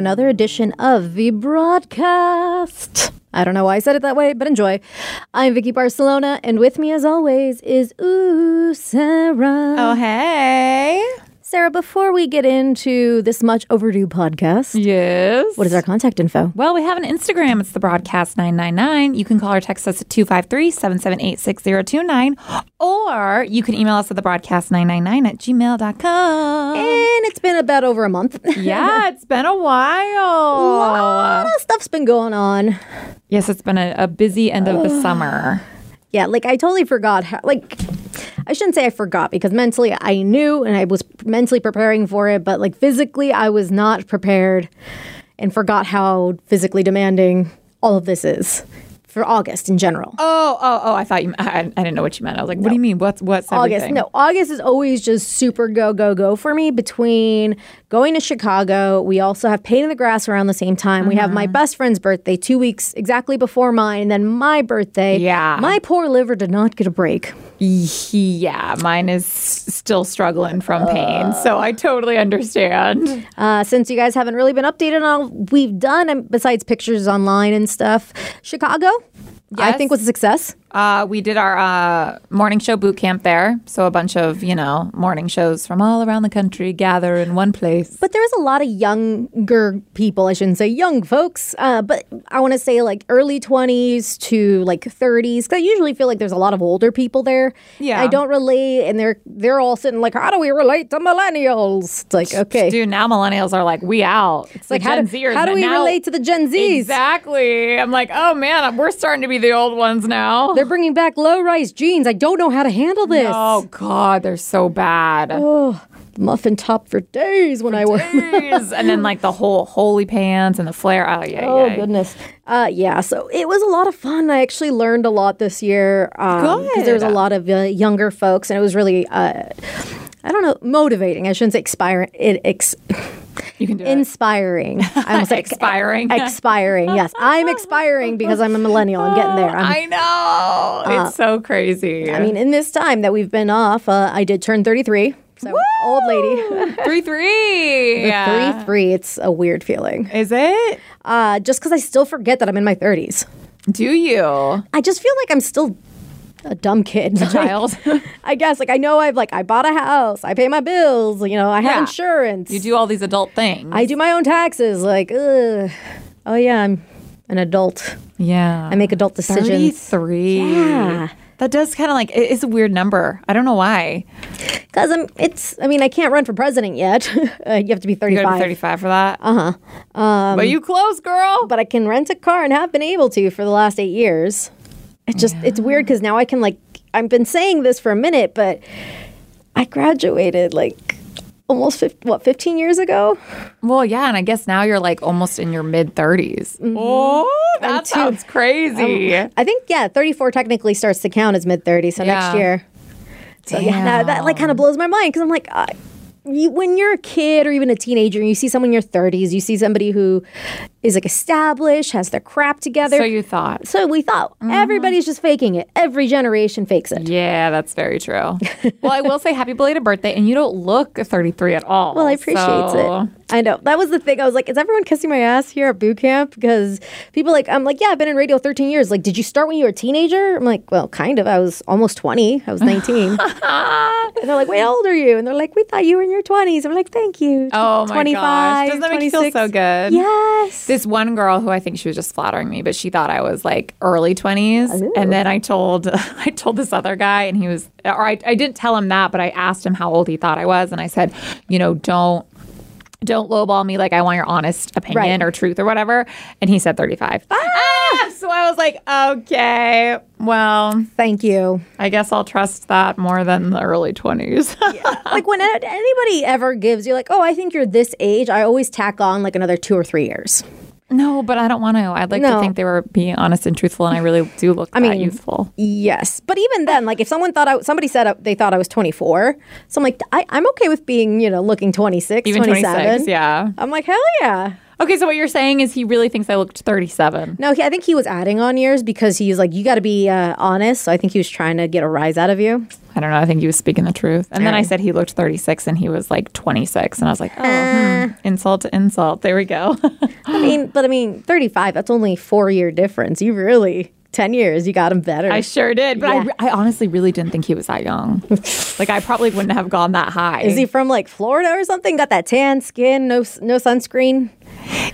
another edition of the broadcast. I don't know why I said it that way, but enjoy. I'm Vicky Barcelona, and with me, as always, is Ooh Sara. Oh, hey. Sara, before we get into this much overdue podcast, Yes. what is our contact info? Well, we have an Instagram. It's the broadcast 999. You can call or text us at 253 778 6029, or you can email us at the broadcast 999 at gmail.com. And it's been about over a month. yeah, it's been a while. a lot of stuff's been going on. Yes, it's been a, a busy end of the summer. Yeah, like I totally forgot how, like, I shouldn't say I forgot because mentally I knew and I was mentally preparing for it, but like physically I was not prepared and forgot how physically demanding all of this is for August in general. Oh, oh, oh! I thought you. I, I didn't know what you meant. I was like, "What do you mean? What's what's August. everything? No, August is always just super go, go, go for me between going to Chicago. We also have Pain in the Grass around the same time. We have my Mm-hmm. best friend's birthday two weeks exactly before mine, and then my birthday. Yeah. My poor liver did not get a break. Yeah, mine is still struggling from pain, so I totally understand. Uh, since you guys haven't really been updated on all we've done, besides pictures online and stuff, Chicago, I think was a success. Uh, we did our uh, morning show boot camp there, so a bunch of you know morning shows from all around the country gather in one place. But there was a lot of younger people. I shouldn't say young folks, uh, but I want to say like early 20s to like 30s. Because I usually feel like there's a lot of older people there. Yeah. I don't relate, and they're they're all sitting like, how do we relate to millennials? It's like, okay. Dude, now millennials are like, we out. It's like, how Gen do, Zers how do we now- relate to the Gen Zs? Exactly. I'm like, oh man, we're starting to be the old ones now. They're bringing back low rise jeans. I don't know how to handle this. Oh God, they're so bad. Oh, muffin top for days when I wear. Jeez. and then like the whole holy pants and the flare. Oh yeah, Oh yeah. goodness. Uh, yeah, so it was a lot of fun. I actually learned a lot this year because there was a lot of uh, younger folks, and it was really, uh, I don't know, motivating. I shouldn't say expiring. It ex- You can do it. inspiring. I almost said Expiring. expiring. Yes, I'm expiring because I'm a millennial. I'm getting there. I'm, I know. it's so crazy. I mean, in this time that we've been off, uh, I did turn 33. So old lady. three three. yeah. Three three. It's a weird feeling. Is it? Uh, just because I still forget that I'm in my 30s. Do you? I just feel like I'm still a dumb kid. Like, Child. I guess like I know I've like I bought a house, I pay my bills, you know, I have Yeah. insurance. you do all these adult things. I do my own taxes. Like, ugh. oh yeah, I'm an adult. yeah. I make adult decisions. 33. Yeah. That does kind of like, it- it's a weird number. I don't know why. Because I'm. It's. I mean, I can't run for president yet. uh, you have to be 35. to 35 for that. Uh huh. Um, but you close, girl. But I can rent a car and have been able to for the last eight years. It's just. It's weird because now I can like. I've been saying this for a minute, but I graduated like almost 15, what 15 years ago. Well, yeah. And I guess now you're like almost in your mid 30s. Oh, that too- sounds crazy. I think yeah, 34 technically starts to count as mid 30, so next year. So yeah, that, that like kind of blows my mind because I'm like, uh, you, when you're a kid or even a teenager, and you see someone in your 30s, you see somebody who is like established, has their crap together. so you thought. So we thought Mm-hmm. everybody's just faking it. Every generation fakes it. Yeah, that's very true. well, I will say happy belated birthday, and you don't look 33 at all. Well, I appreciate so- it. I know that was the thing. I was like, is everyone kissing my ass here at boot camp? Because people like, I'm like, yeah, I've been in radio 13 years. Like, did you start when you were a teenager? I'm like, well, kind of. I was almost 20. I was 19. and they're like, wait, how old are you? And they're like, we thought you were in your 20s. I'm like, thank you. Oh my 25, gosh. Doesn't that make you feel so good? Yes. This one girl who I think she was just flattering me, but she thought I was like early 20s. And then I told I told this other guy and he was or I, I didn't tell him that, but I asked him how old he thought I was and I said, you know, don't don't lowball me like I want your honest opinion Right. or truth or whatever. And he said 35. Ah! So I was like, okay, well, Thank you. I guess I'll trust that more than the early 20s. like when anybody ever gives you like, oh, I think you're this age, I always tack on like another two or three years. No, but I don't want to. I'd like to think they were being honest and truthful, and I really do look that mean, youthful. Yes, but even then, like if someone thought I, somebody said uh, they thought I was 24, so I'm like, I, I'm okay with being, you know, looking 26, Even 27. 26, yeah. I'm like, hell yeah. Okay, so what you're saying is he really thinks I looked 37. No, he, I think he was adding on years because he's like, you got to be uh, honest. So I think he was trying to get a rise out of you. I don't know. I think he was speaking the truth. And then I said he looked 36 and he was like 26. And I was like, oh, Uh. hmm, insult to insult. There we go. I mean, but I mean, 35, that's only four year difference. You really, 10 years, you got him better. I sure did. But I Yeah. I, I honestly really didn't think he was that young. like, I probably wouldn't have gone that high. Is he from like Florida or something? Got that tan skin, no no sunscreen.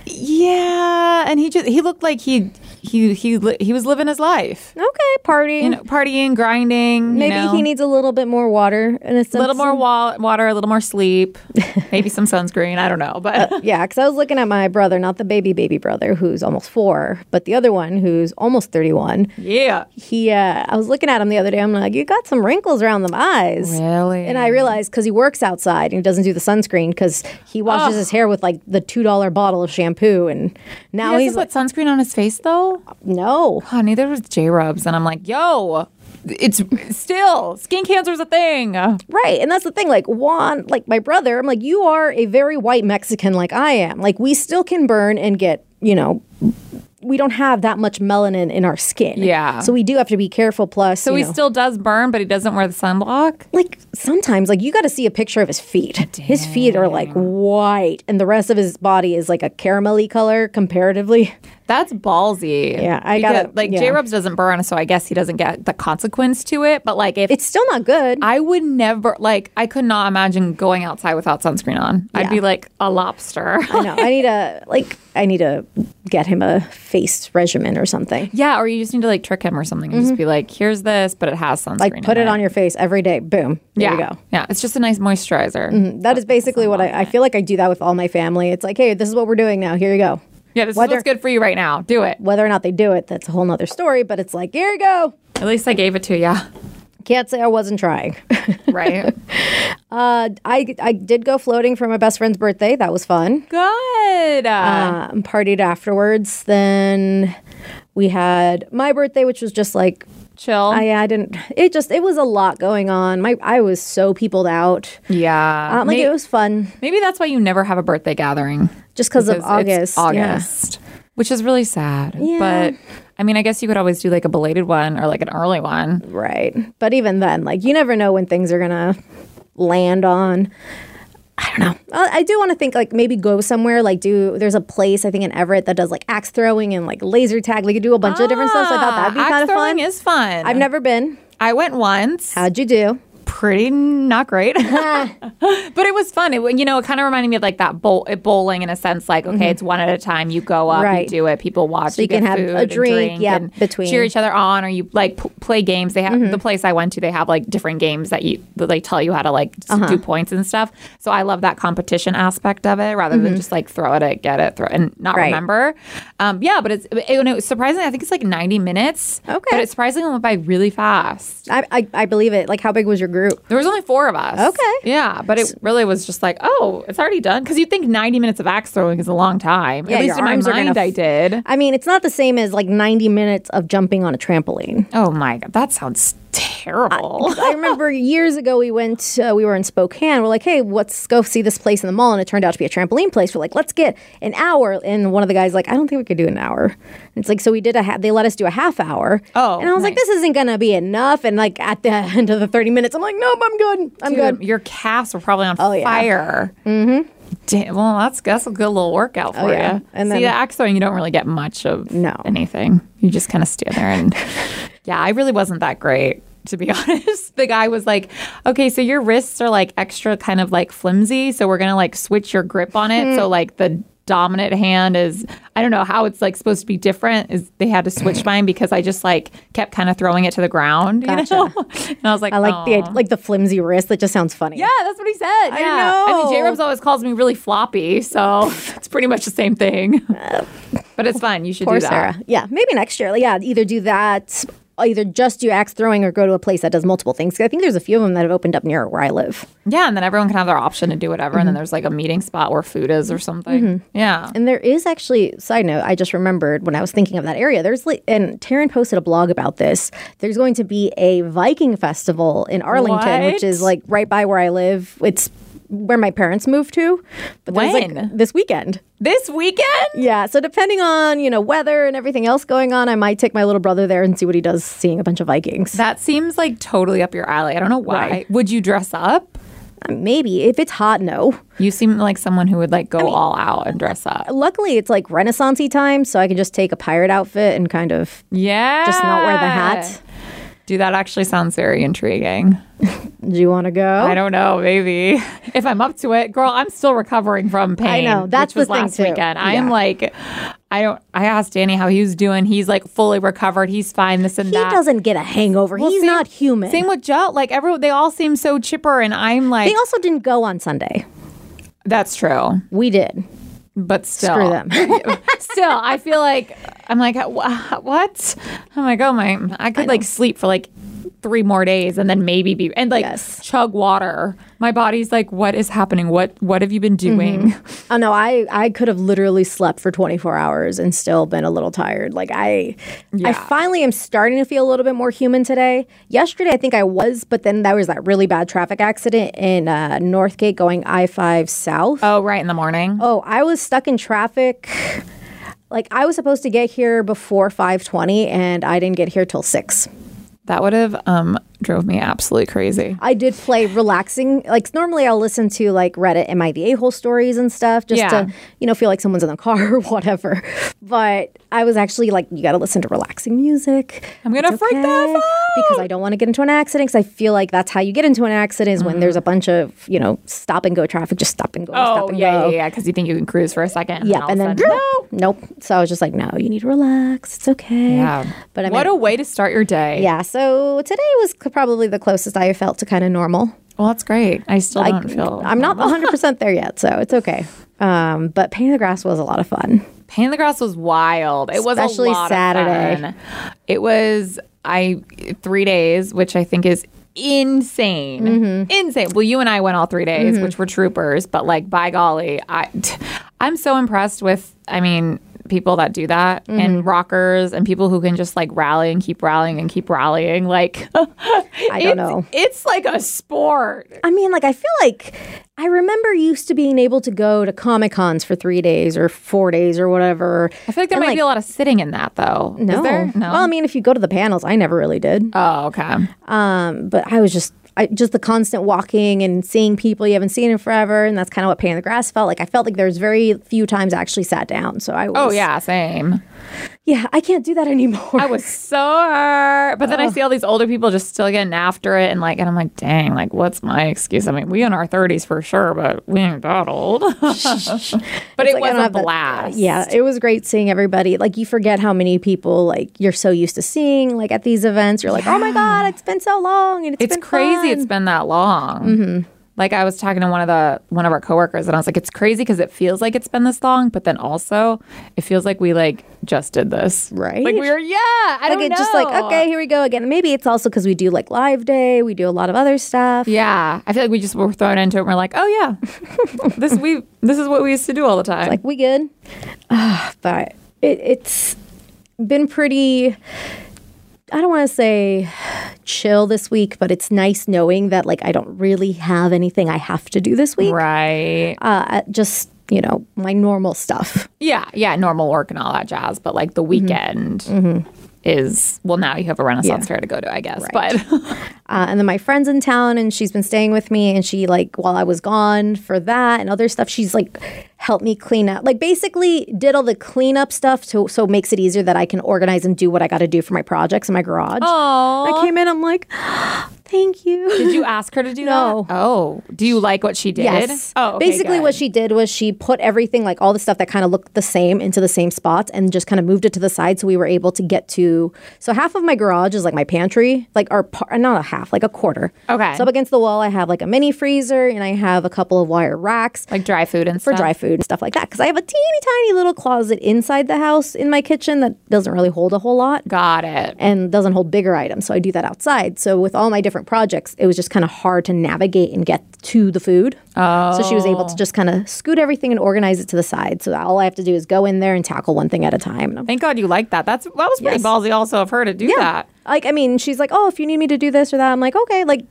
Yeah. And he just, he looked like he, he, he, he was living his life. Okay, party. You know, partying, grinding. Maybe you know, he needs a little bit more water in a sense. a little more wa- water, a little more sleep, maybe some sunscreen. I don't know. But Yeah, because I was looking at my brother, not the baby baby brother who's almost four, but the other one who's almost 31. yeah. He, uh, I was looking at him the other day. I'm like, you got some wrinkles around the eyes. Really? And I realized because he works outside and he doesn't do the sunscreen because he washes his hair with like the two dollar bottle of shampoo, and now He he's doesn't like, sunscreen on his face though. No, Oh, neither was J Rubs, and I'm like, yo, it's still skin cancer is a thing. right. And that's the thing. Like Juan, like my brother, I'm like, you are a very white Mexican, like I am. Like we still can burn and get, you know. We don't have that much melanin in our skin. Yeah. So we do have to be careful. Plus, So he know, still does burn, but he doesn't wear the sunblock. like sometimes like you got to see a picture of his feet his feet are like white and the rest of his body is like a caramelly color comparatively That's ballsy. Yeah, I gotta- like yeah. J Rubs doesn't burn, so I guess he doesn't get the consequence to it. But like if it's still not good I would never like I could not imagine going outside without sunscreen on. I'd be like a lobster. i know i need to like i need to get him a face regimen or something yeah, or you just need to like trick him or something and just be like, here's this, but it has sunscreen. Mm-hmm. like put in it on your face every day boom there yeah. you go Yeah, it's just a nice moisturizer. that is basically what I, I feel like i do that with all my family it's like hey this is what we're doing now here you go Yeah, this Whether- is what's good for you right now. Do it. whether or not they do it that's a whole nother story but it's like here you go At least I gave it to you. can't say i wasn't trying Right. uh, I, I did go floating for my best friend's birthday that was fun good. um, partied afterwards. Then we had my birthday, which was just like Chill. I, I didn't. It just it was a lot going on. My I was so peopled out. yeah. Um, like May- it was fun maybe that's why you never have a birthday gathering. Just because of August. August. Which is really sad. Yeah. But I mean, I guess you could always do like a belated one or like an early one. Right. But even then, like you never know when things are gonna land on. I don't know. I, do want to think like maybe go somewhere like do. There's a place I think in Everett that does like axe throwing and like laser tag. We could do a bunch of different stuff. So I thought that'd be Ah, axe kind of throwing fun. is fun. I've never been. I went once. How'd you do? Pretty not great, but it was fun. It you know it kind of reminded me of like that bowl, bowling in a sense. Like okay, it's one at a time. You go up, Mm-hmm. Right. you do it. People watch. So you can get have a and drink, yeah, between. Mm-hmm. cheer each other on, or you like p- play games. They have the place I went to. They have like different games that you that they tell you how to like Uh-huh. do points and stuff. So I love that competition aspect of it rather than just like throw it at get it throw and not Mm-hmm. Right. remember. Um, yeah, but it's it, it was surprisingly. I think it's like ninety minutes. Okay. but it surprisingly went by really fast. I, I I believe it. Like how big was your group? There was only four of us. Okay. Yeah, but it really was just like, oh, it's already done. Because you'd think 90 minutes of axe throwing is a long time. Yeah, At least your in my mind, I f- did. I mean, it's not the same as like 90 minutes of jumping on a trampoline. Oh my God, that sounds terrible. I remember years ago we went, uh, we were in Spokane. We're like, hey, let's go see this place in the mall, and it turned out to be a trampoline place. We're like, let's get an hour, and one of the guys like, I don't think we could do an hour. And it's like, so we did a, ha- they let us do a half hour. Oh, and I was like, this isn't gonna be enough. And like at the end of the 30 minutes, I'm like, nope, I'm good, I'm Dude, good. Your calves were probably on Oh, yeah. fire. Mm-hmm. Damn, well, that's that's a good little workout for Oh, yeah. you. And See, then- the axe throwing, you don't really get much of No. anything. You just kind of stand there and, yeah, I really wasn't that great. To be honest, the guy was like, "Okay, so your wrists are like extra, kind of like flimsy. So we're gonna like switch your grip on it. Hmm. So like the dominant hand is, I don't know how it's like supposed to be different. Is they had to switch mine because I just like kept kind of throwing it to the ground. You Gotcha. know, and I was like, I like "Aw." the like the flimsy wrist. That just sounds funny. Yeah, that's what he said. I yeah. I mean, know. J Rubs always calls me really floppy, so it's pretty much the same thing. but it's fun. You should Poor do that. Sara. Yeah, maybe next year. Like, yeah, either do that, either just do axe throwing, or go to a place that does multiple things. I think there's a few of them that have opened up near where I live. Yeah, and then everyone can have their option to do whatever, Mm-hmm. and then there's like a meeting spot where food is or something. Yeah. And there is actually, side note, I just remembered when I was thinking of that area. There's like, and Taryn posted a blog about this. There's going to be a Viking festival in Arlington, which is like right by where I live. It's where my parents moved to. But there's, When? like this weekend. This weekend? Yeah, so depending on, you know, weather and everything else going on, I might take my little brother there and see what he does seeing a bunch of Vikings. That seems like totally up your alley. I don't know why. Right. Would you dress up? Uh, maybe if it's hot, no. You seem like someone who would like go all out and dress up. Luckily, it's like Renaissance time, so I can just take a pirate outfit and kind of Yeah. just not wear the hat. Dude, that actually sounds very intriguing. Do you want to go? I don't know, maybe if I'm up to it, girl. I'm still recovering from pain. I know, that's which was the thing, last too. weekend. I am like, I don't. I asked Danny how he was doing. He's like fully recovered. He's fine. This and He that. He doesn't get a hangover. Well, He's same- not human. Same with Joe. Like everyone, they all seem so chipper, and I'm like, they also didn't go on Sunday. that's true. We did. But still, Screw them. still, I feel like I'm like, "Wha- what? I'm like, oh my, I could like sleep for like three more days and then maybe be and like Yes. chug water. My body's like, what is happening? What what have you been doing? Oh no, I I could have literally slept for 24 hours and still been a little tired. Like I Yeah. I finally am starting to feel a little bit more human today. Yesterday I think I was, but then there was that really bad traffic accident in uh, Northgate going I-5 south. Oh, right in the morning. Oh, I was stuck in traffic. Like I was supposed to get here before 5:20 and I didn't get here till 6. That would have um drove me absolutely crazy. I did play relaxing. Like normally, I'll listen to like Reddit and my the a hole stories and stuff, just Yeah. to you know feel like someone's in the car or whatever. But I was actually like, you got to listen to relaxing music. I'm gonna It's freak okay, out. because I don't want to get into an accident. Because I feel like that's how you get into an accident is when mm-hmm. there's a bunch of you know stop and go traffic. Just stop and go. stop Oh and yeah, go. yeah, yeah. Because you think you can cruise for a second. And Yep, and then no, nope. So I was just like, no, you need to relax. It's okay. Yeah. but I mean, what a way to start your day. yeah. So today was probably the closest I have felt to kind of normal. Well, that's great. I still I, don't feel. I'm not 100% there yet, so it's okay. Um, but Pain in the Grass was a lot of fun. Pain in the Grass was wild. It was Especially a lot Saturday. Of fun. It was I three days, which I think is insane, Mm-hmm. insane. Well, you and I went all three days, which were troopers. But like, by golly, I I'm so impressed with. I mean. People that do that Mm-hmm. and rockers and people who can just like rally and keep rallying and keep rallying. Like, I don't know. It's like a sport. I mean, like, I feel like I remember used to being able to go to Comic Cons for three days or four days or whatever. I feel like there And, might be a lot of sitting in that though. No. Is there? No. Well, I mean, if you go to the panels, I never really did. oh, okay. Um, but I was just. I, just the constant walking and seeing people you haven't seen in forever, and that's kind of what Pain in the Grass felt like. I felt like there was very few times I actually sat down, so I oh, was. Oh yeah, same. Yeah. I can't do that anymore. I was so hurt. But then I see all these older people just still getting after it and like and I'm like, dang, like what's my excuse? I mean, we in our thirties for sure, but we ain't that old. but it like, was a that- blast. yeah, it was great seeing everybody. Like you forget how many people like you're so used to seeing like at these events. You're like, oh my god, it's been so long, and it's It's been crazy fun." it's been that long. Mm-hmm. Like I was talking to one of the one of our coworkers and I was like, it's crazy because it feels like it's been this long, but then also it feels like we like just did this. Right? Like we were yeah, I like don't it's know. just like okay, here we go again. Maybe it's also because we do like live day, we do a lot of other stuff. Yeah. I feel like we just were thrown into it and we're like, oh yeah. this we this is what we used to do all the time. Like we good, Ah, but it, it's been pretty. I don't want to say chill this week, but it's nice knowing that like I don't really have anything I have to do this week. right. Uh, just you know my normal stuff. Yeah, yeah, normal work and all that jazz, but like the Mm-hmm. weekend is well now you have a Renaissance fair to go to, I guess. But Uh, and then my friend's in town and she's been staying with me and she like while I was gone for that and other stuff she's like helped me clean up like basically did all the cleanup stuff to, so it makes it easier that I can organize and do what I got to do for my projects in my garage. I came in I'm like thank you. did you ask her to do No. that? Oh. Do you like what she did? Yes. Oh, okay, basically, good. what she did was she put everything, like all the stuff that kind of looked the same, into the same spots and just kind of moved it to the side. So we were able to get to. So half of my garage is like my pantry, like our par- not a half, like a quarter. Okay. So up against the wall, I have like a mini freezer and I have a couple of wire racks. like dry food and For stuff. dry food and stuff like that. Because I have a teeny tiny little closet inside the house in my kitchen that doesn't really hold a whole lot Got it. and doesn't hold bigger items. So I do that outside. So with all my different projects, it was just kind of hard to navigate and get to the food. Oh. So she was able to oh. just kind of scoot everything and organize it to the side. So all I have to do is go in there and tackle one thing at a time. Thank God you like that. That's that was pretty Yes. ballsy also of her to do that. like, I mean, she's like, oh, if you need me to do this or that, I'm like, okay, like.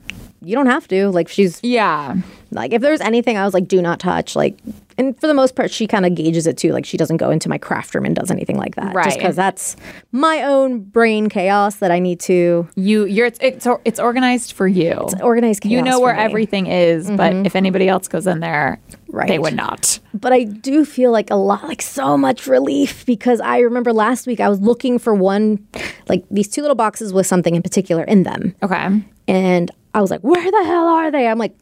you don't have to. Like she's Yeah. like if there's anything I was like, do not touch. Like and for the most part, she kind of gauges it too. Like she doesn't go into my craft room and does anything like that. right? Just because that's my own brain chaos that I need to You you're it's it's, it's organized for you. organize chaos. you know where. Mm-hmm. everything is, but if anybody else goes in there, right. they would not. but I do feel like a lot, like so much relief because I remember last week I was looking for one, like these two little boxes with something in particular in them. Okay. And I was like, where the hell are they? I'm like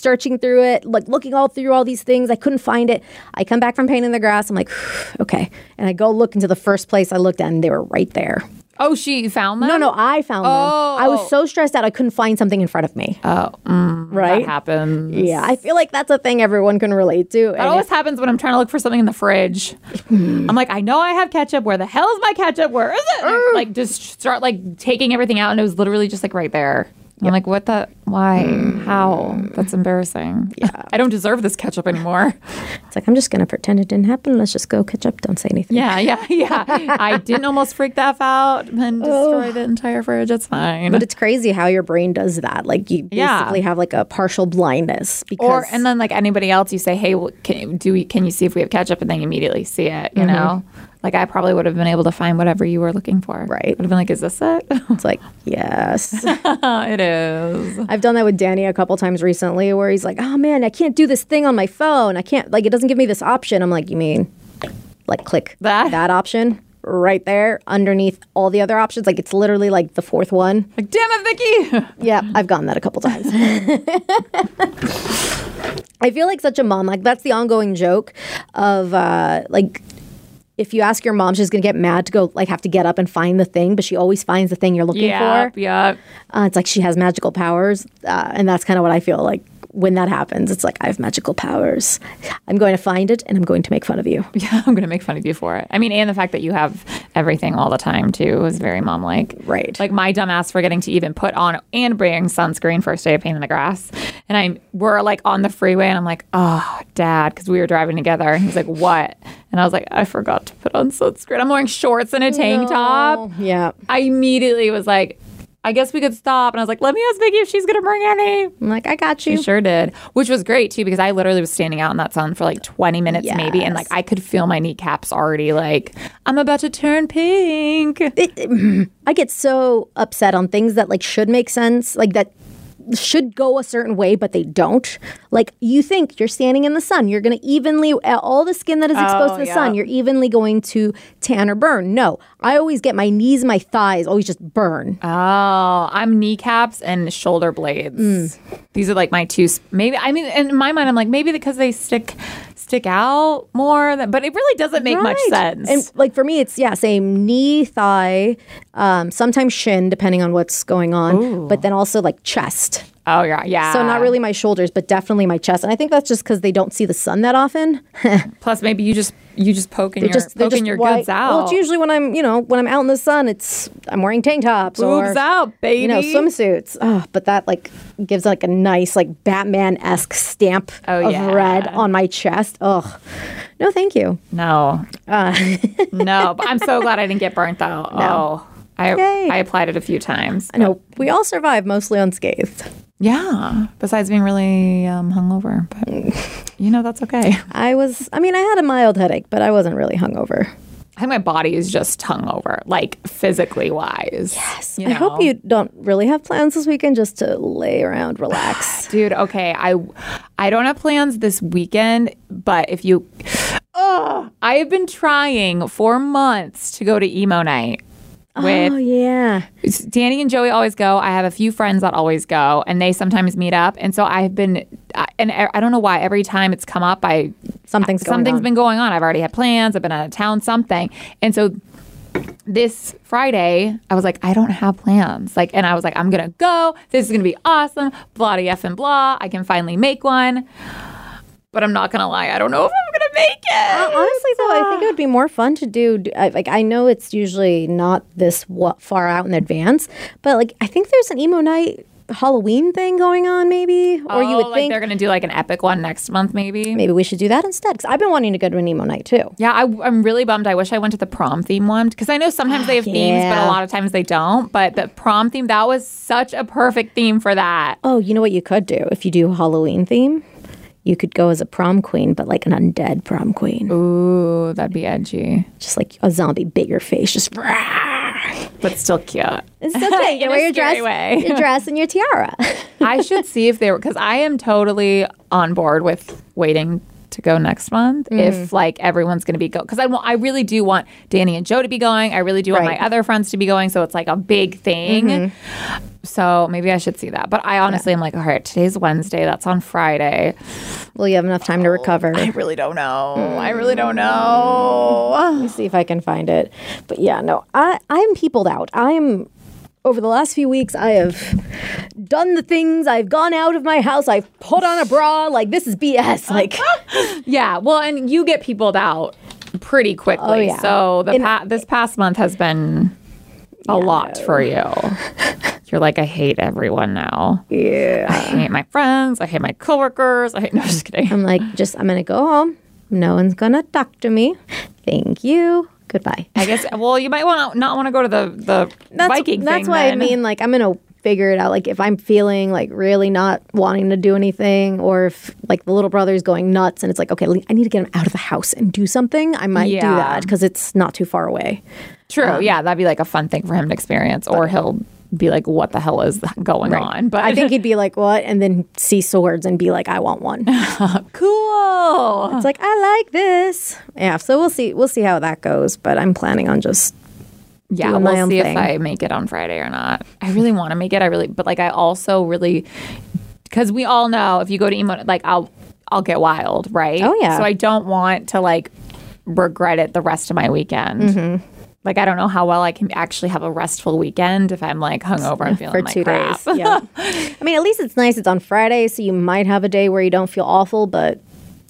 searching through it, like looking all through all these things. I couldn't find it. I come back from Pain in the Grass. I'm like, okay. And I go look into the first place I looked at and they were right there. Oh, she found them. No, no, I found them. I was so stressed out I couldn't find something in front of me. Oh, mm, right? that happens. Yeah, I feel like that's a thing everyone can relate to. That And always happens when I'm trying to look for something in the fridge. I'm like, I know I have ketchup. Where the hell is my ketchup? Where is it? And like, just start like taking everything out, and it was literally just like right there. I'm like, what the? Why? How? That's embarrassing. Yeah, I don't deserve this ketchup anymore. It's like I'm just gonna pretend it didn't happen. Let's just go catch up. Don't say anything. Yeah, yeah, yeah. I didn't almost freak that out and destroy the entire fridge. It's fine. But it's crazy how your brain does that. Like you Yeah. basically have like a partial blindness because or and then like anybody else, you say, "Hey, well, can do we, can you see if we have ketchup?" And then you immediately see it. Mm-hmm. You know, like I probably would have been able to find whatever you were looking for. Right. Would have been like, "Is this it?" it's like yes. it is. I've done that with Danny a couple times recently, where he's like, "Oh man, I can't do this thing on my phone. I can't like it doesn't give me this option." I'm like, "You mean like click That? that option right there underneath all the other options? Like it's literally like the fourth one." Like, damn it, Vicky. Yeah, I've gotten that a couple times. I feel like such a mom. Like that's the ongoing joke of uh like if you ask your mom, she's gonna get mad to go like have to get up and find the thing, but she always finds the thing you're looking Yep, for. yep. Uh, it's like she has magical powers, uh, and that's kind of what I feel like when that happens. It's like I have magical powers. I'm going to find it, and I'm going to make fun of you. Yeah, I'm gonna make fun of you for it. I mean, and the fact that you have everything all the time too is very mom like. Right. Like my dumbass forgetting to even put on and bring sunscreen first day of Pain in the Grass, and I we're like on the freeway, and I'm like, oh, dad, because we were driving together, and he's like, what? And I was like, I forgot to put on sunscreen. I'm wearing shorts and a tank top. Oh, yeah. I immediately was like, I guess we could stop. And I was like, let me ask Vicky if she's gonna bring any. I'm like, I got you. She sure did, which was great too because I literally was standing out in that sun for like 20 minutes maybe, and like I could feel my kneecaps already like I'm about to turn pink. I get so upset on things that like should make sense, like that should go a certain way, but they don't. Like you think you're standing in the sun, you're going to evenly all the skin that is exposed Oh, to the yeah. sun, you're evenly going to tan or burn. No, I always get my knees, my thighs always just burn. Oh, I'm kneecaps and shoulder blades. These are like my two. Maybe I mean, in my mind, I'm like maybe because they stick stick out more, than, but it really doesn't make much sense. And like for me, it's yeah, same knee, thigh, um, sometimes shin, depending on what's going on, but then also like chest. oh yeah, yeah. So not really my shoulders, but definitely my chest. And I think that's just because they don't see the sun that often. Plus, maybe you just you just poking your just poking just your white- goods out. Well, it's usually when I'm you know when I'm out in the sun, it's I'm wearing tank tops boobs or out, baby. you know swimsuits. Oh, but that like gives like a nice like Batman esque stamp Oh, of yeah. red on my chest. Ugh, no, thank you. No. Uh. no, but I'm so glad I didn't get burnt out. Oh, I Yay. I applied it a few times. I know we all survived mostly unscathed. Yeah. Besides being really um, hungover, but you know that's okay. I was. I mean, I had a mild headache, but I wasn't really hungover. I think my body is just hungover, like physically wise. Yes. I hope you don't really have plans this weekend, just to lay around, relax. dude. Okay, I I don't have plans this weekend, but if you, oh, I have been trying for months to go to emo night. With oh yeah. Danny and Joey always go. I have a few friends that always go, and they sometimes meet up. And so I've been, I- and I don't know why. Every time it's come up, I Something's going something's on. been going on. I've already had plans. I've been out of town. Something, and so this Friday, I was like, I don't have plans. Like, and I was like, I'm gonna go. This is gonna be awesome. Blah de f and blah. I can finally make one. But I'm not gonna lie. I don't know if I'm gonna make it. Uh, honestly, though, I think it would be more fun to do. do- uh, Like, I know it's usually not this far out in advance, but like, I think there's an emo night Halloween thing going on, maybe, or you Oh, would like think they're gonna do like an epic one next month, maybe. maybe we should do that instead. Because I've been wanting to go to an emo night too. Yeah, I, I'm really bummed. I wish I went to the prom theme one because I know sometimes they have themes, but a lot of times they don't. But the prom theme, that was such a perfect theme for that. Oh, you know what you could do if you do Halloween theme? You could go as a prom queen, but like an undead prom queen, Ooh, that'd be edgy, just like a zombie, bigger face, just. but still cute. It's still okay. You In wear your dress, way. your dress, and your tiara. I should see if they were because I am totally on board with waiting to go next month Mm. if like everyone's going to be go because I want I really do want Danny and Joe to be going. I really do want Right. my other friends to be going. So it's like a big thing. Mm-hmm. So maybe I should see that. But I honestly am like, all right, today's Wednesday. That's on Friday. Will you have enough time to recover? I really don't know. I really don't know. Let me see if I can find it. But yeah, no, I I'm peopled out. I'm over the last few weeks. I have done the things. I've gone out of my house. I've put on a bra. Like this is BS. Like Yeah. Well, and you get peopled out pretty quickly. Oh, yeah. So the pa- this past month has been a lot for you. You're like, I hate everyone now. yeah. I hate my friends. I hate my coworkers. I hate. No, just kidding. I'm like, just I'm gonna go home. No one's gonna talk to me. Thank you. Goodbye. I guess. Well, you might want not want to go to the the That's Viking. that's why then. I mean, like, I'm gonna figure it out. Like, if I'm feeling like really not wanting to do anything, or if like the little brother's going nuts, and it's like, okay, I need to get him out of the house and do something. I might do that because it's not too far away. True. Um, yeah, that'd be like a fun thing for him to experience, or he'll be like, "What the hell is going on?" But I think he'd be like, "What?" and then see swords and be like, "I want one." cool. it's like, "I like this." Yeah, so we'll see. We'll see how that goes. But I'm planning on just Yeah, we'll see thing. if I make it on Friday or not. I really want to make it. I really, but like, I also really because we all know if you go to emo, like I'll I'll get wild, right? Oh, yeah. So I don't want to like regret it the rest of my weekend. Mm-hmm. Like I don't know how well I can actually have a restful weekend if I'm like hungover and feeling for like two crap. days. Yeah. I mean, at least it's nice. It's on Friday, so you might have a day where you don't feel awful. But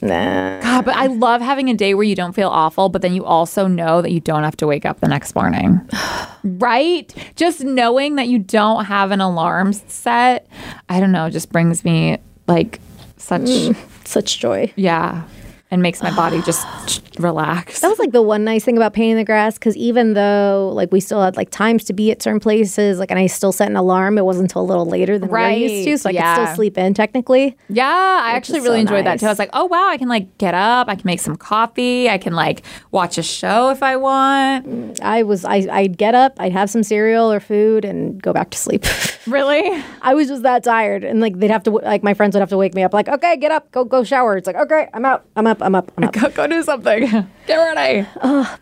nah. God, but I love having a day where you don't feel awful, but then you also know that you don't have to wake up the next morning. right? Just knowing that you don't have an alarm set, I don't know, just brings me like such, mm, such joy. yeah, and makes my body just relax. That was like the one nice thing about Pain in the Grass because even though like we still had like times to be at certain places, like and I still set an alarm, it wasn't until a little later than what I used to, Right, so I could still sleep in technically. Yeah, I actually really so enjoyed that too. I was like, oh wow, I can like get up, I can make some coffee, I can like watch a show if I want. I was I I'd get up, I'd have some cereal or food, and go back to sleep. Really? I was just that tired, and like they'd have to like my friends would have to wake me up, like okay, get up, go go shower. It's like okay, I'm out, I'm up, I'm up, I'm up. go, go do something. Get ready.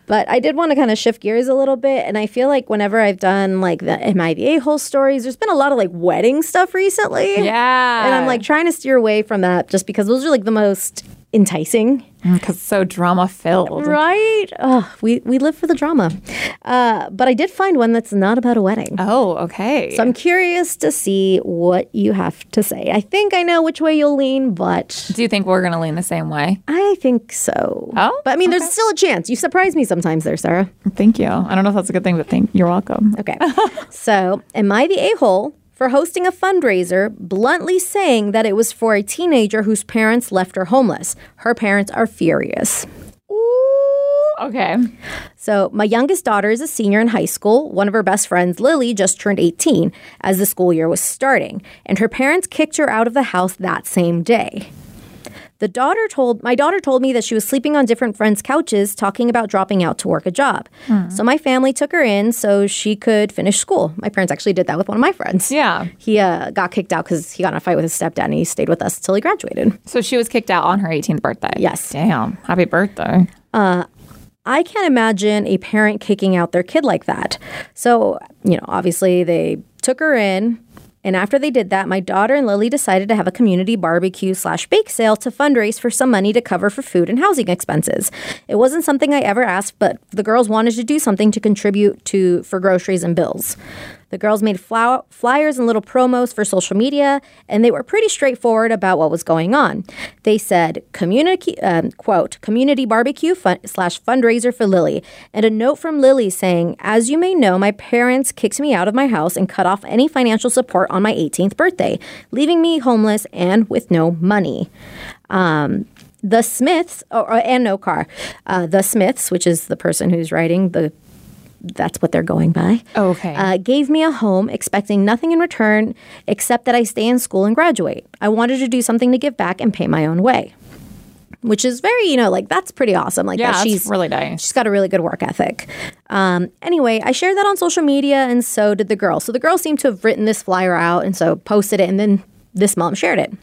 But I did want to kind of shift gears a little bit. And I feel like whenever I've done like the MIVA whole stories, there's been a lot of like wedding stuff recently. Yeah. And I'm like trying to steer away from that just because those are like the most enticing. because so drama filled. Right? Oh, we, we live for the drama. Uh, but I did find one that's not about a wedding. Oh, okay. So I'm curious to see what you have to say. I think I know which way you'll lean, but Do you think we're going to lean the same way? I think so. Oh, But I mean, there's still a chance. You surprise me sometimes there, Sara. Thank you. I don't know if that's a good thing, but thank you're welcome. Okay. so, am I the a hole for hosting a fundraiser, bluntly saying that it was for a teenager whose parents left her homeless? Her parents are furious. Okay. So, my youngest daughter is a senior in high school. One of her best friends, Lily, just turned 18 as the school year was starting, and her parents kicked her out of the house that same day. The daughter told my daughter told me that she was sleeping on different friends' couches talking about dropping out to work a job. So my family took her in so she could finish school. My parents actually did that with one of my friends. Yeah. He uh, got kicked out because he got in a fight with his stepdad and he stayed with us till he graduated. So she was kicked out on her 18th birthday. Yes. Damn. Happy birthday. I can't imagine a parent kicking out their kid like that. So, you know, obviously they took her in. And after they did that, my daughter and Lily decided to have a community barbecue slash bake sale to fundraise for some money to cover for food and housing expenses. It wasn't something I ever asked, but the girls wanted to do something to contribute to for groceries and bills. The girls made flow- flyers and little promos for social media, and they were pretty straightforward about what was going on. They said, "Community um, quote community barbecue fun- slash fundraiser for Lily," and a note from Lily saying, "As you may know, my parents kicked me out of my house and cut off any financial support on my 18th birthday, leaving me homeless and with no money." Um, the Smiths, or, or- and no car. Uh, the Smiths, which is the person who's writing the, that's what they're going by. Okay. Uh, gave me a home, expecting nothing in return except that I stay in school and graduate. I wanted to do something to give back and pay my own way, which is very, you know, like that's pretty awesome. Like yeah, that she's really nice. She's got a really good work ethic. Um, anyway, I shared that on social media, and so did the girl. So the girl seemed to have written this flyer out, and so posted it, and then this mom shared it.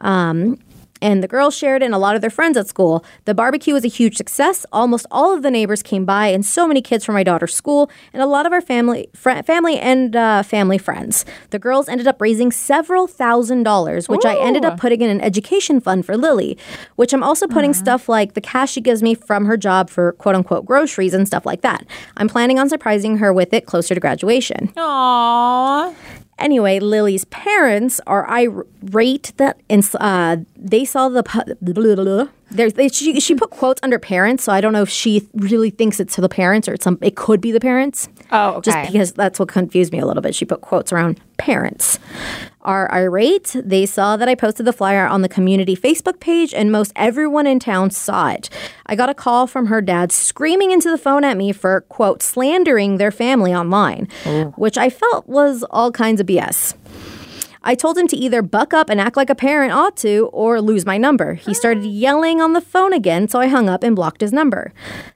Um, and the girls shared it, and a lot of their friends at school. The barbecue was a huge success. Almost all of the neighbors came by, and so many kids from my daughter's school, and a lot of our family, fr- family and uh, family friends. The girls ended up raising several thousand dollars, which I ended up putting in an education fund for Lily, which I'm also putting stuff like the cash she gives me from her job for quote unquote groceries and stuff like that. I'm planning on surprising her with it closer to graduation. Aww. Anyway, Lily's parents are irate that uh, they saw the There's, they, she, she put quotes under parents, so I don't know if she really thinks it's to the parents or it's some it could be the parents. Oh, okay. Just because that's what confused me a little bit. She put quotes around parents. Are irate. They saw that I posted the flyer on the community Facebook page, and most everyone in town saw it. I got a call from her dad screaming into the phone at me for, quote, slandering their family online, oh. which I felt was all kinds of BS. I told him to either buck up and act like a parent ought to or lose my number. He started yelling on the phone again, so I hung up and blocked his number.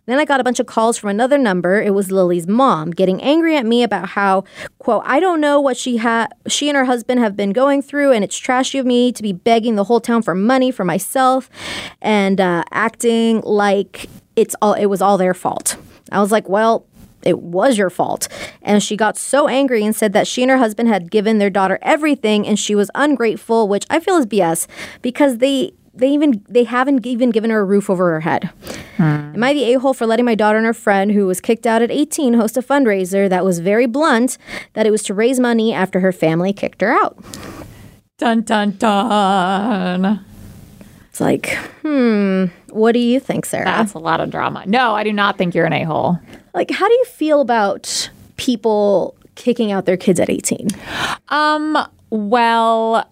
Then I got a bunch of calls from another number. It was Lily's mom getting angry at me about how, quote, I don't know what she had she and her husband have been going through and it's trashy of me to be begging the whole town for money for myself and uh, acting like it's all it was all their fault. I was like, well, it was your fault. And she got so angry and said that she and her husband had given their daughter everything and she was ungrateful, which I feel is BS because they they even they haven't even given her a roof over her head. Am I the a-hole for letting my daughter and her friend who was kicked out at 18 host a fundraiser that was very blunt that it was to raise money after her family kicked her out? Dun dun dun. It's like, hmm, what do you think, Sara? That's a lot of drama. No, I do not think you're an a hole. Like how do you feel about people kicking out their kids at 18? Um, well,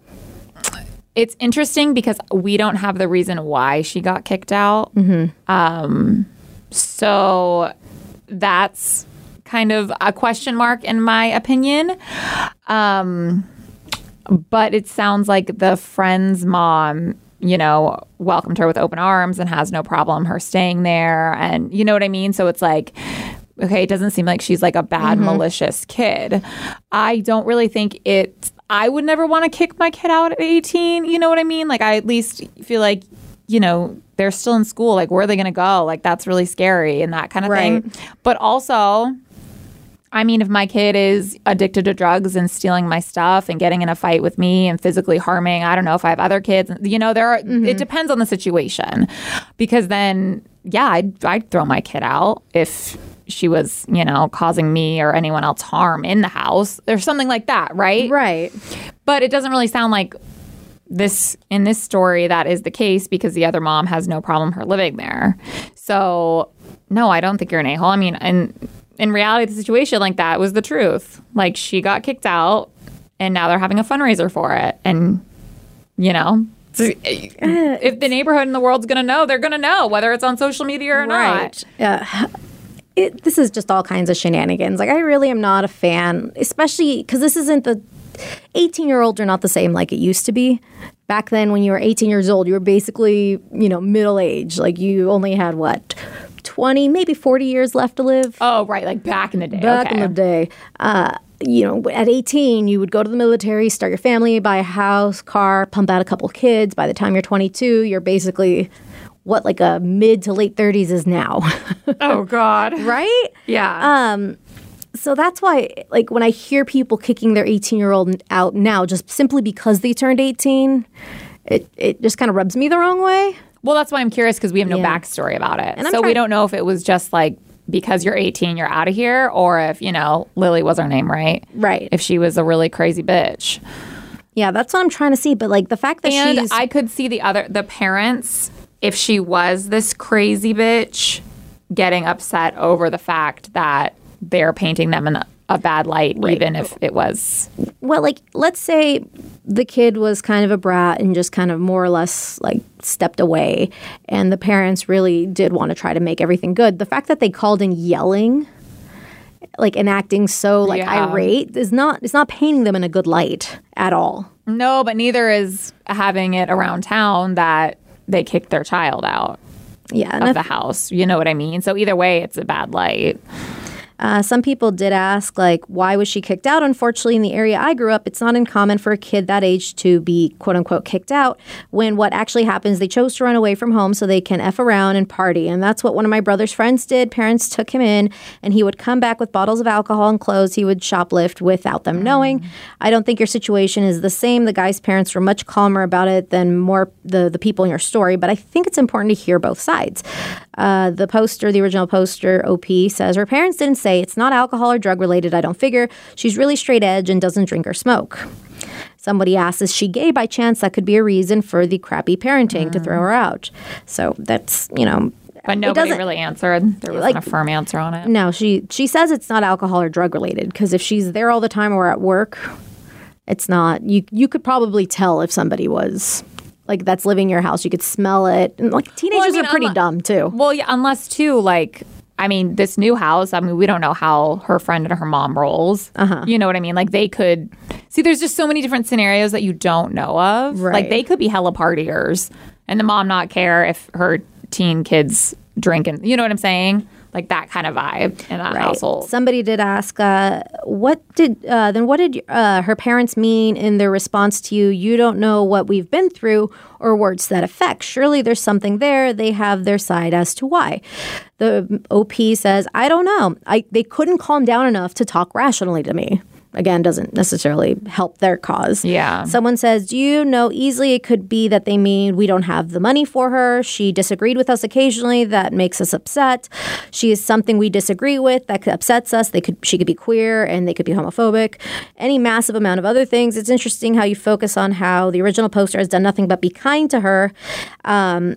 it's interesting because we don't have the reason why she got kicked out. Um, so that's kind of a question mark in my opinion. Um, but it sounds like the friend's mom you know welcomed her with open arms and has no problem her staying there and you know what i mean so it's like okay it doesn't seem like she's like a bad mm-hmm. malicious kid i don't really think it i would never want to kick my kid out at 18 you know what i mean like i at least feel like you know they're still in school like where are they going to go like that's really scary and that kind of Right. thing but also I mean, if my kid is addicted to drugs and stealing my stuff and getting in a fight with me and physically harming, I don't know if I have other kids. You know, there are. It mm-hmm. depends on the situation, because then, yeah, I'd I'd throw my kid out if she was, you know, causing me or anyone else harm in the house. or something like that, right? Right. But it doesn't really sound like this in this story that is the case because the other mom has no problem her living there. So no, I don't think you're an a-hole. I mean, and in reality, the situation like that was the truth. Like she got kicked out, and now they're having a fundraiser for it, and you know. So, If the neighborhood in the world's gonna know, they're gonna know whether it's on social media or not. Right. Yeah. It, this is just all kinds of shenanigans. Like, I really am not a fan, especially because this isn't the 18 year olds are not the same like it used to be. Back then, when you were 18 years old, you were basically, you know, middle age. Like, you only had what, 20, maybe 40 years left to live Oh, right, like back in the day. back okay. in the day. Uh, you know, at 18, you would go to the military, start your family, buy a house, car, pump out a couple kids. By the time you're 22, you're basically what like a mid to late 30s is now, oh God. right? Yeah. Um so that's why, like, when I hear people kicking their 18 year old out now, just simply because they turned 18, it, it just kind of rubs me the wrong way. Well, that's why I'm curious because we have no Yeah. backstory about it. So we don't know if it was just like because you're 18, you're out of here, or if, you know, Lily was her name, right? Right. If she was a really crazy bitch. Yeah, that's what I'm trying to see. But like the fact that And she's I could see the other, the parents, if she was this crazy bitch, getting upset over the fact that they're painting them in a, a bad light, even if it was. well, like let's say the kid was kind of a brat and just kind of more or less like stepped away, and the parents really did want to try to make everything good. The fact that they called in yelling. Like and acting so like Yeah. irate is not it's not painting them in a good light at all. No, but neither is having it around town that they kicked their child out Yeah, of if- the house. You know what I mean? So either way, it's a bad light. Uh, some people did ask, like, why was she kicked out? Unfortunately, in the area I grew up, it's not uncommon for a kid that age to be quote unquote kicked out when what actually happens, they chose to run away from home so they can F around and party. And that's what one of my brother's friends did. Parents took him in, and he would come back with bottles of alcohol and clothes. He would shoplift without them knowing. I don't think your situation is the same. The guy's parents were much calmer about it than more the, the people in your story, but I think it's important to hear both sides. Uh, the poster, the original poster, OP says her parents didn't say it's not alcohol or drug related. I don't figure she's really straight edge and doesn't drink or smoke. Somebody asks, is she gay by chance? That could be a reason for the crappy parenting to throw her out. So that's, you know, But nobody doesn't- really answered. There wasn't like- a firm answer on it. No, she she says it's not alcohol or drug related because if she's there all the time or at work, it's not. You you could probably tell if somebody was like that's living in your house. You could smell it. And like teenagers mean, are pretty unli- dumb too. Well, yeah, unless too, like, I mean, this new house, I mean, we don't know how her friend and her mom rolls. Uh-huh. You know what I mean? Like, they could see, there's just so many different scenarios that you don't know of. Right. Like, they could be hella partiers and the mom not care if her teen kids drink and, you know what I'm saying? Like, that kind of vibe in that household. Somebody did ask, uh, what did uh, then? What did uh, her parents mean in their response to you? You don't know what we've been through, or words that affect. Surely there's something there. They have their side as to why. The OP says, I don't know. I they couldn't calm down enough to talk rationally to me. Again, doesn't necessarily help their cause. Yeah. Someone says, Do you know easily it could be that they mean we don't have the money for her? She disagreed with us occasionally. That makes us upset. She is something we disagree with that upsets us. They could she could be queer and they could be homophobic. Any massive amount of other things. It's interesting how you focus on how the original poster has done nothing but be kind to her. Um,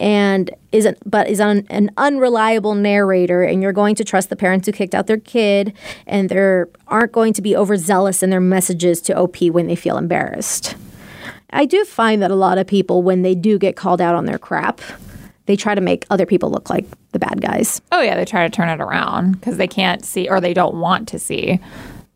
and isn't but is an, an unreliable narrator and you're going to trust the parents who kicked out their kid and they aren't going to be overzealous in their messages to op when they feel embarrassed i do find that a lot of people when they do get called out on their crap they try to make other people look like the bad guys Oh, yeah, they try to turn it around because they can't see or they don't want to see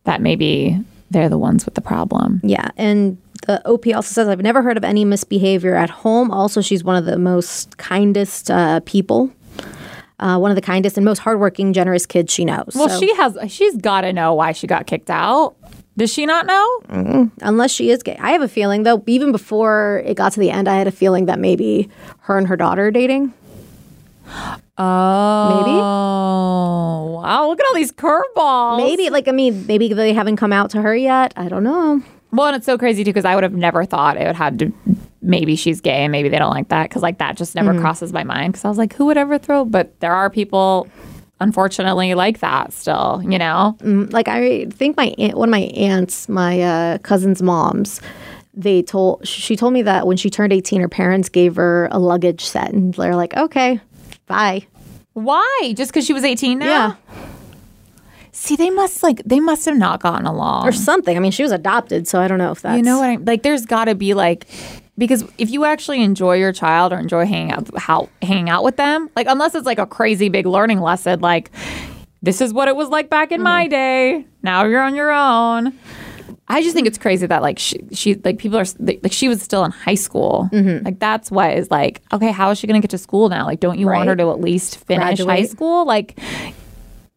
that maybe they're the ones with the problem. yeah and the op also says i've never heard of any misbehavior at home also she's one of the most kindest uh, people uh, one of the kindest and most hardworking generous kids she knows Well, So- she has, she's got to know why she got kicked out. Does she not know? unless she is gay. I have a feeling though, even before it got to the end, I had a feeling that maybe her and her daughter are dating. Oh, Maybe? wow. Look at all these curveballs. Maybe, like, I mean, maybe they haven't come out to her yet. I don't know. Well, and it's so crazy too because I would have never thought it would have to. Maybe she's gay and maybe they don't like that because like that just never crosses my mind because I was like, who would ever throw? But there are people, unfortunately, like that still. You know. Like, I think my aunt, one of my aunts, my uh, cousin's moms, they told she told me that when she turned 18 her parents gave her a luggage set and they're like okay bye Why? Just because she was eighteen now? Yeah. See, they must like they must have not gotten along. or something i mean she was adopted so i don't know if that's You know what I like? There's got to be like because if you actually enjoy your child or enjoy hanging out how hanging out with them, like unless it's like a crazy big learning lesson, like this is what it was like back in my mm-hmm. day. Now you're on your own. I just think it's crazy that like she, she like people are like she was still in high school. Mm-hmm. Like that's what is like okay. How is she gonna get to school now? Like don't you want her to at least finish high school? Like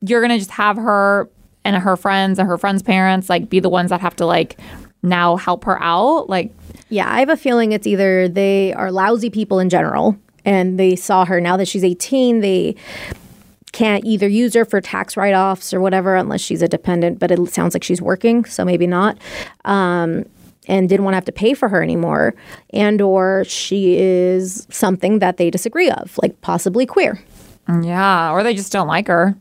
you're gonna just have her and her friends and her friends' parents like be the ones that have to like now help her out. Like Yeah, I have a feeling it's either they are lousy people in general and they saw her now that she's 18, they can't either use her for tax write offs or whatever unless she's a dependent, but it sounds like she's working, so maybe not. Um, and didn't want to have to pay for her anymore and or she is something that they disagree of like possibly queer Yeah, or they just don't like her.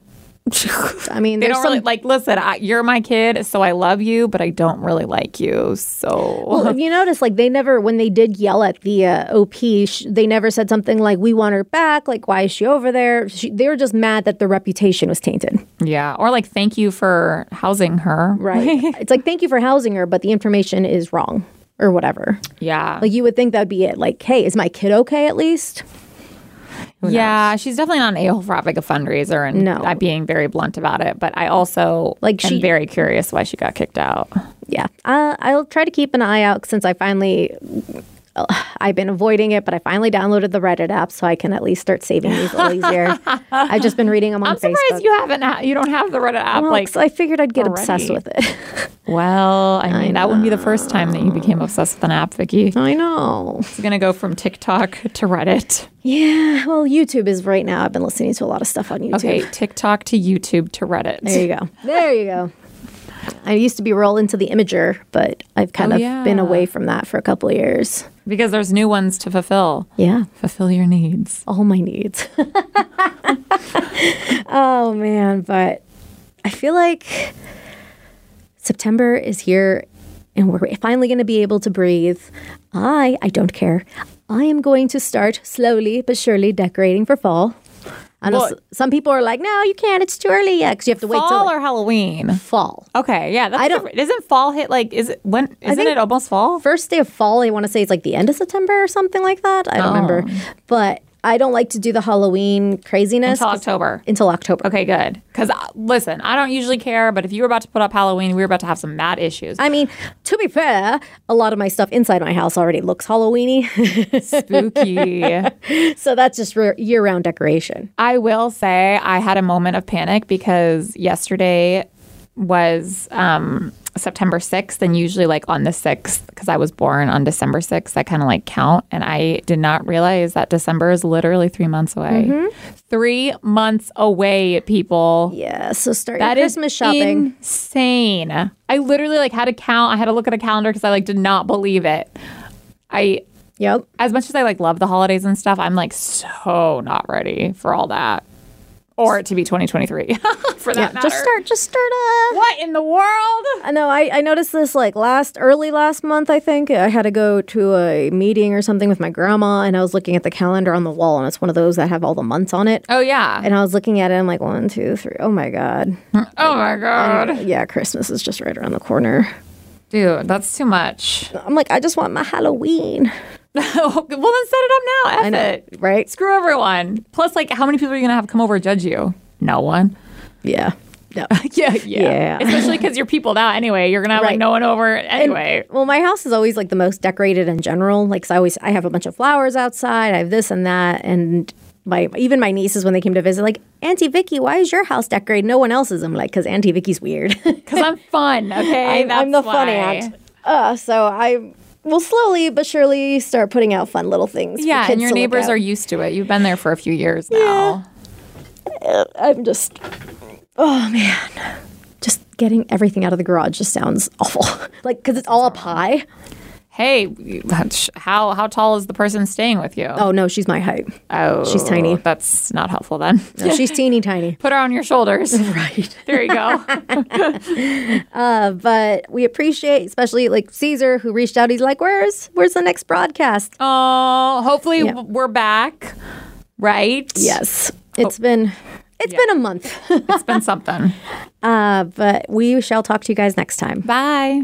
I mean, They don't some really like. Listen, I, you're my kid, so I love you, but I don't really like you. So Well, if you notice, like they never, when they did yell at the uh, OP, sh- they never said something like, "We want her back." Like, why is she over there? She, they were just mad that the reputation was tainted. yeah, or like thank you for housing her. Right? it's like, thank you for housing her, but the information is wrong or whatever. Yeah, Like you would think that'd be it. Like, hey, is my kid okay at least? Yeah. She's definitely not an a-hole for having a fundraiser, and No. Being very blunt about it. But I also Like, am she- very curious why she got kicked out. Yeah, uh, I'll try to keep an eye out since I finally. I've been avoiding it, but I finally downloaded the Reddit app so I can at least start saving these a little easier. I've just been reading them on I'm Facebook. surprised you haven't. Ha- you don't have the Reddit app. Well, like, I figured I'd get obsessed with it. well, I mean, that wouldn't be the first time that you became obsessed with an app, Vicky. I know. It's gonna go from TikTok to Reddit. Yeah, well, YouTube is right now. I've been listening to a lot of stuff on YouTube. Okay, TikTok to YouTube to Reddit. There you go. There you go. I used to be real into the Imgur, but I've kind Oh, of yeah. been away from that for a couple of years. Because there's new ones to fulfill. Yeah, Fulfill your needs. all my needs. oh man, but I feel like September is here and we're finally going to be able to breathe. I I don't care. I am going to start slowly but surely decorating for fall. I know Well- some people are like, "No, you can't. It's too early yet because you have to wait till Fall like, or Halloween? fall." Okay, yeah, that's I don't- different. Isn't fall hit like is it when isn't it almost fall? first day of fall, I want to say it's like the end of September or something like that. I don't oh. remember. But I don't like to do the Halloween craziness Until October. Until October. Okay, good. Because uh, listen, I don't usually care, but if you were about to put up Halloween, we were about to have some mad issues. I mean, to be fair, a lot of my stuff inside my house already looks Halloweeny, Spooky. so that's just re- year-round decoration. I will say I had a moment of panic because yesterday was um, September 6th, and usually, like on the 6th, because I was born on December 6th, I kind of like count. And I did not realize that December is literally three months away. Mm-hmm. Three months away, people. Yeah, so start That your is Christmas shopping. insane. I literally like had to count. I had to look at a calendar because I like did not believe it. I Yep. as much as I like love the holidays and stuff, I'm like so not ready for all that. Or it to be 2023 for that Yeah, matter. just start. Just start. Uh, What in the world? I know. I, I noticed this like last early last month. I think I had to go to a meeting or something with my grandma, and I was looking at the calendar on the wall, and it's one of those that have all the months on it. Oh yeah. And I was looking at it. I'm like, one, two, three. Oh my god. Oh my god. Yeah, Christmas is just right around the corner. Dude, that's too much. I'm like, I just want my Halloween. well, then set it up now. F I know, it. right? Screw everyone. Plus, like, how many people are you gonna have come over and judge you? No one. Yeah. No. yeah, yeah. Yeah. Especially because you're people now anyway. You're gonna have like no one over anyway. Well, my house is always like the most decorated in general. Like, 'cause I always I have a bunch of flowers outside. I have this and that, and my even my nieces when they came to visit, like Auntie Vicky, why is your house decorated? No one else's. I'm like, because Auntie Vicky's weird. Because I'm fun. Okay, I'm, I'm the fun aunt. Uh, so I will slowly but surely start putting out fun little things. for Yeah, kids and your neighbors are used to it. You've been there for a few years now. Yeah. I'm just, oh man, just getting everything out of the garage just sounds awful. like, because it's all up high. Hey, how how tall is the person staying with you? Oh no, she's my height. Oh, she's tiny. That's not helpful then. No, she's teeny tiny. Put her on your shoulders. Right. There you go. Uh, but we appreciate, especially like Caesar, who reached out. He's like, "Where's where's the next broadcast?" Oh, hopefully Yeah. we're back. Right? Yes, it's been it's been a month. It's been something. uh, but we shall talk to you guys next time. Bye.